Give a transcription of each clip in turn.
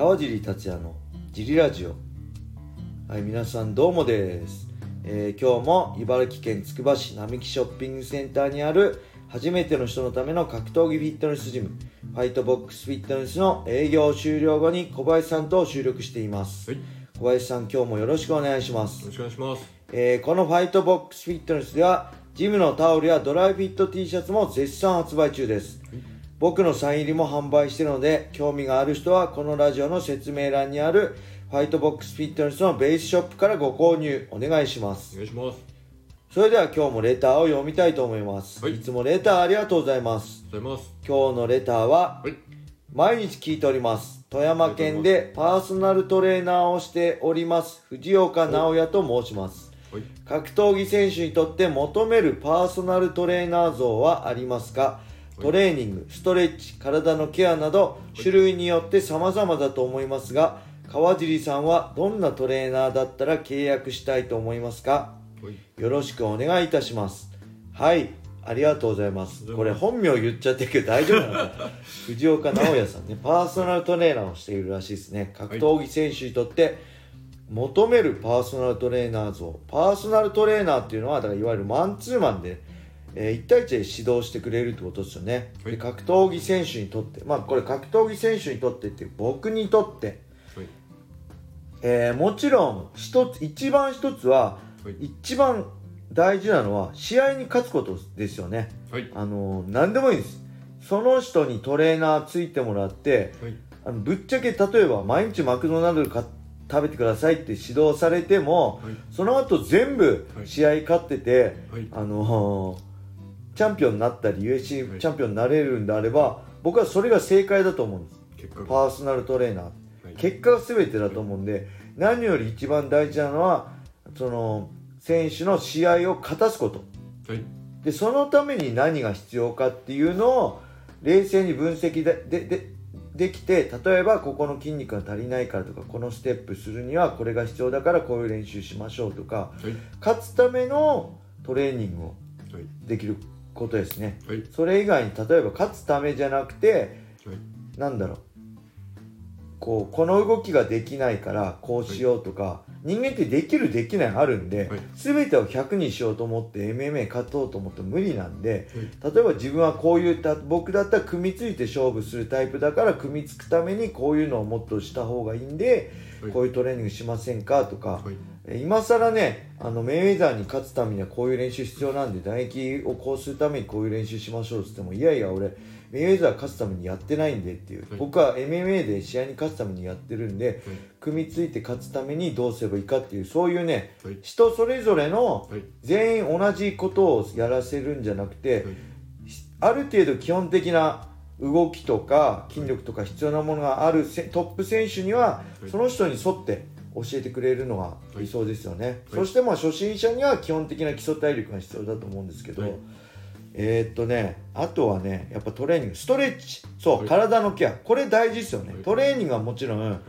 川尻達也のジリラジオ。はい皆さんどうもです、えー今日も茨城県つくば市並木ショッピングセンターにある初めての人のための格闘技フィットネスジムファイトボックスフィットネスの営業終了後に小林さんと収録しています、はい、よ小林さん今日もよろしくお願いします。ろしくお願いします。えーこのファイトボックスフィットネスではジムのタオルやドライフィット T シャツも絶賛発売中です僕のサイン入りも販売しているので興味がある人はこのラジオの説明欄にあるファイトボックスフィットネスのベースショップからご購入お願いします。お願いします。それでは今日もレターを読みたいと思います、はい。いつもレターありがとうございます。ありがとうございます。今日のレターははい、毎日聞いております。富山県でパーソナルトレーナーをしております藤岡直也と申します。はい、格闘技選手にとって求めるパーソナルトレーナー像はありますか？トレーニング、ストレッチ、体のケアなど種類によって様々だと思いますが川尻さんはどんなトレーナーだったら契約したいと思いますか？はい、よろしくお願いいたします。はい。ありがとうございます。これ本名言っちゃってるけど大丈夫なのか 藤岡直也さんね。パーソナルトレーナーをしているらしいですね。格闘技選手にとって求めるパーソナルトレーナー像。パーソナルトレーナーっていうのはだからいわゆるマンツーマンで、え1対1で指導してくれるってことですよね、はい。で格闘技選手にとってまあこれ格闘技選手にとってって僕にとって、はい、えーもちろん一つ一番一つははい、一番大事なのは試合に勝つことですよね。はい、あの何でもいいです。その人にトレーナーついてもらってはい、あのぶっちゃけ例えば毎日マクドナルドか食べてくださいって指導されてもはい、その後全部はい。試合勝ってて、はい、あのチャンピオンになったり UFC はい。チャンピオンになれるんであれば僕はそれが正解だと思うんです。結果が。パーソナルトレーナー。はい、結果が全てだと思うんで何より一番大事なのはその選手の試合を勝たすこと。はい、でそのために何が必要かっていうのを冷静に分析でででできて例えばここの筋肉が足りないからとかこのステップするにはこれが必要だからこういう練習しましょうとかはい、勝つためのトレーニングをはい、できることですね。はい、それ以外に例えば勝つためじゃなくてはい、なんだろう。こうこの動きができないからこうしようとか、人間ってできるできないあるんで、はい。全てを100にしようと思って MMA 勝とうと思っても無理なんではい、例えば自分はこういうた僕だったら組みついて勝負するタイプだから組みつくためにこういうのをもっとした方がいいんで、はい。こういうトレーニングしませんかとか、今更ねあのメイウェザーに勝つためにはこういう練習必要なんで唾液をこうするためにこういう練習しましょうっつってもいやいや俺メイウェザー勝つためにやってないんでっていう、はい。僕は MMA で試合に勝つためにやってるんではい、組みついて勝つためにどうすればいいかっていうそういうねはい、人それぞれのはい、全員同じことをやらせるんじゃなくて、はい。ある程度基本的な動きとか筋力とか必要なものがあるせトップ選手にははい。その人に沿って教えてくれるのが理想ですよね、はい。そしてまあ初心者には基本的な基礎体力が必要だと思うんですけど、はい。えーっとねあとはねやっぱトレーニングストレッチ。そう、はい。体のケア。これ大事ですよね、はい。トレーニングはもちろん、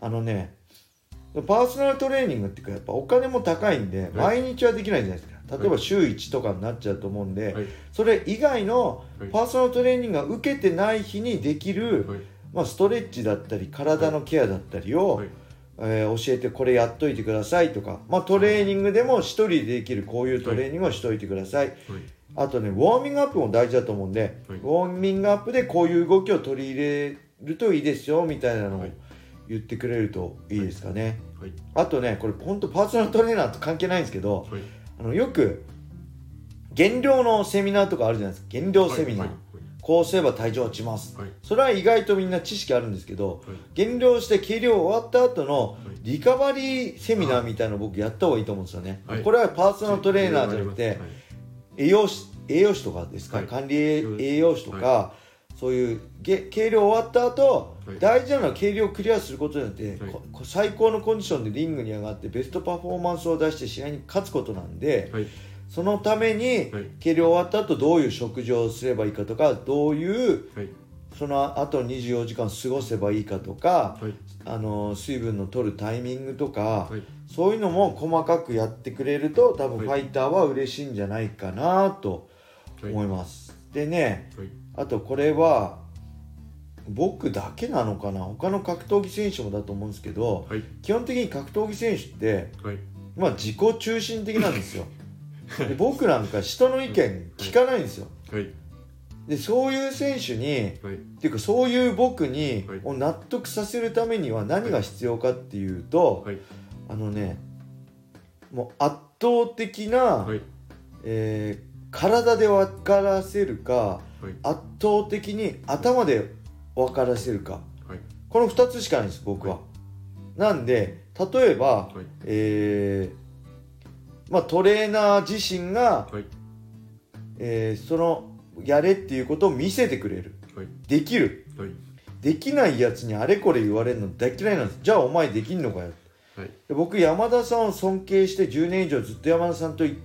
あのねパーソナルトレーニングっていうかやっぱお金も高いんで、毎日はできないじゃないですか。例えば週1とかになっちゃうと思うんで、はい、それ以外のはい。パーソナルトレーニングが受けてない日にできる、はい、まあ、ストレッチだったり体のケアだったりを、はい、えー教えてこれやっといてくださいとか、まあ、トレーニングでも一人でできるこういうトレーニングをしといてください、はい、あとねウォーミングアップも大事だと思うんで、はい。ウォーミングアップでこういう動きを取り入れるといいですよみたいなのをはい。言ってくれるといいですかね、はい、あとねこれ本当パーソナルトレーナーと関係ないんですけどはい、あのよく減量のセミナーとかあるじゃないですか。減量セミナー、はい、こうすれば体重落ちます。はい、それは意外とみんな知識あるんですけどはい、減量して計量終わった後のい。リカバリーセミナーみたいなの僕やった方がいいと思うんですよね、はい。これはパーソナルトレーナーじゃなくてはい。栄養士栄養士とかですか、はい。管理栄栄養士とか、はそういうげ計量終わった後、はい。大事なのは計量をクリアすることによって、はい。最高のコンディションでリングに上がってベストパフォーマンスを出して試合に勝つことなんで、はい、そのためにはい。計量終わった後どういう食事をすればいいかとかどういうはい、その後24時間過ごせばいいかとか、はい、あの水分の取るタイミングとか、はい、そういうのも細かくやってくれると多分フはい。ァイターは嬉しいんじゃないかなとはい、思います、でねはい、あとこれは僕だけなのかな？他の格闘技選手もだと思うんですけどはい。基本的に格闘技選手ってはい。まあ自己中心的なんですよ で僕なんか人の意見聞かないんですよ。はい。でそういう選手にはい。っていうかそういう僕にはい。を納得させるためには何が必要かっていうと、はい。あのねもう圧倒的な、はい。えー体で分からせるかはい。圧倒的に頭で分からせるか。はい。この2つしかないんです僕は。なんで例えば、はい。えーまあ、トレーナー自身が、はい。えーそのやれっていうことを見せてくれる。はい。できる。はい。できないやつにあれこれ言われるの大嫌いなんです。じゃあお前できんのかよ。はい。で僕山田さんを尊敬して10年以上ずっと山田さんとい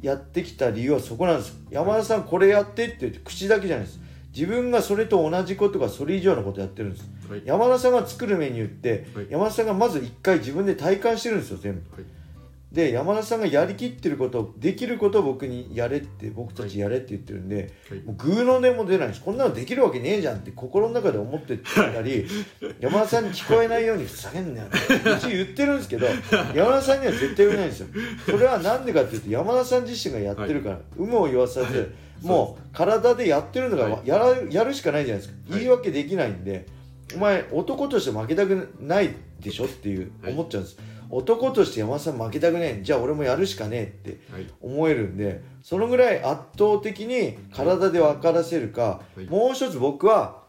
やってきた理由はそこなんです。山田さんこれやってって言って口だけじゃないです。自分がそれと同じことかそれ以上のことやってるんです。はい。山田さんが作るメニューって、はい。山田さんがまず1回自分で体感してるんですよ全部。はいで山田さんがやりきってることできることを僕にやれって僕たちやれって言ってるんで、はい。もうグーの音も出ないんですこんなのできるわけねえじゃんって心の中で思ってたり 山田さんに聞こえないようにふざけんなよってうち言ってるんですけど山田さんには絶対言えないんですよ。それはなんでかっていうと山田さん自身がやってるから、有無を言わさず、もう体でやってるのがはい。やらやるしかないじゃないですか、はい。言い訳できないんでお前男として負けたくないでしょっていうはい。思っちゃうんです、男として山田さん負けたくねえじゃあ俺もやるしかねえってはい。思えるんでそのぐらい圧倒的に体で分からせるか、はい。もう一つ僕は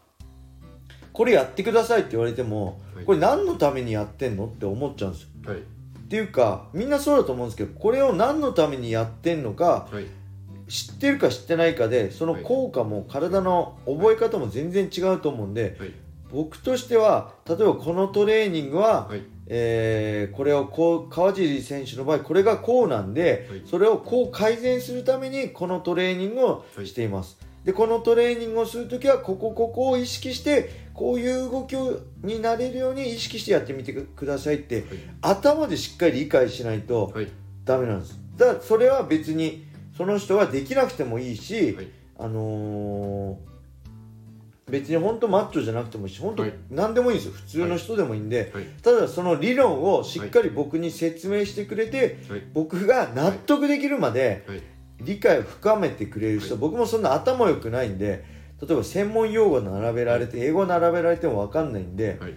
これやってくださいって言われても、はい。これ何のためにやってんのって思っちゃうんですよ。はい。っていうかみんなそうだと思うんですけどこれを何のためにやってんのかはい。知ってるか知ってないかでその効果も体の覚え方も全然違うと思うんではい。僕としては例えばこのトレーニングは、はいえーこれをこう川尻選手の場合これがこうなんで、はい。それをこう改善するためにこのトレーニングをしています、でこのトレーニングをするときはここここを意識してこういう動きになれるように意識してやってみてくださいって頭でしっかり理解しないとはい。ダメなんです。だからそれは別にその人はできなくてもいいし、はい。あのー別に本当マッチョじゃなくてもいいし本当はい。何でもいいんですよ。普通の人でもいいんで、はい。ただその理論をしっかり僕に説明してくれて、はい。僕が納得できるまではい。理解を深めてくれる人、はい。僕もそんな頭良くないんで例えば専門用語並べられて英語並べられても分かんないんで、はい。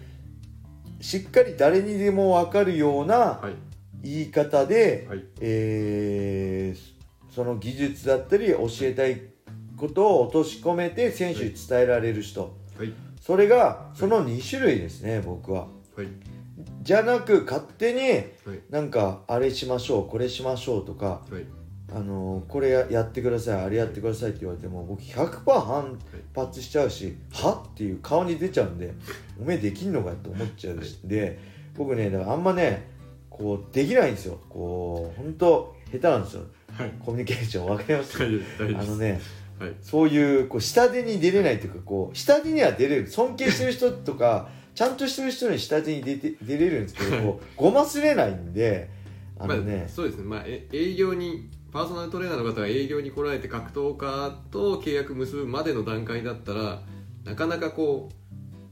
しっかり誰にでも分かるようなはい。言い方で、はい。えーその技術だったり教えたいことを落とし込めて選手に伝えられる人、はい。それがその2種類ですね僕は。はい。じゃなく勝手にはい。なんかあれしましょうこれしましょうとか、はい。あのーこれややってくださいあれやってくださいって言われても僕100%反発しちゃうしはっていう顔に出ちゃうんでおめえできんのかって思っちゃうしで。僕ねだからあんまねこうできないんですよ。こう本当下手なんですよ。はい。コミュニケーションわかります。あのねはい。そういうこう下手に出れないというかこう下手には出れる。尊敬してる人とかちゃんとしてる人に下手に出て出れるんですけどこうごますれないんであのねまあ、そうですね、まあ、え営業にパーソナルトレーナーの方が営業に来られて格闘家と契約結ぶまでの段階だったらなかなかこ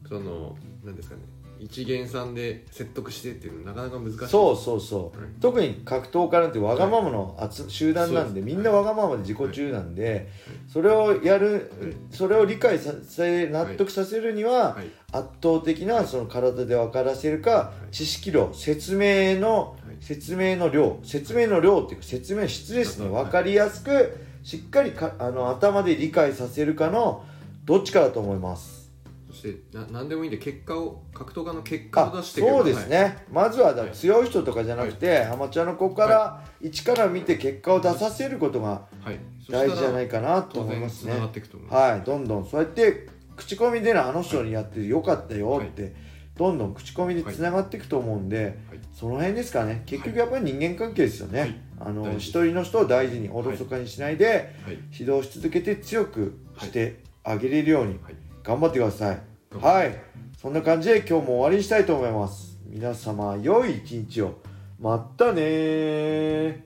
うそのなんですかね一元さんで説得してっていうのなかなか難しい。そうそうそう、はい。特に格闘家なんてわがままの集集団なんで、みんなわがままで自己中なんで、それをやる、それを理解させ納得させるには、はい。圧倒的なその体で分からせるか、い。知識量説明の、はい。説明の量説明の量っていうか説明質ですねはい。分かりやすくしっかりかあの頭で理解させるかのどっちかだと思います。そしてな何でもいいんで結果を格闘家の結果あを出していけばそうですね、はい。まずは強い人とかじゃなくて、アマチュアの子から一から見て結果を出させることがはい、大事じゃないいかなと思いますね。はい。どんどんそうやって口コミでのあの人にやってよかったよって、どんどん口コミでつながっていくと思うんで、はい。その辺ですかね。結局やっぱり人間関係ですよね、はい。あの一人の人を大事におろそかにしないで、はい。指導し続けて強くしてあげれるようにはい。頑張ってくださいはい。そんな感じで今日も終わりにしたいと思います。皆様良い一日を。またね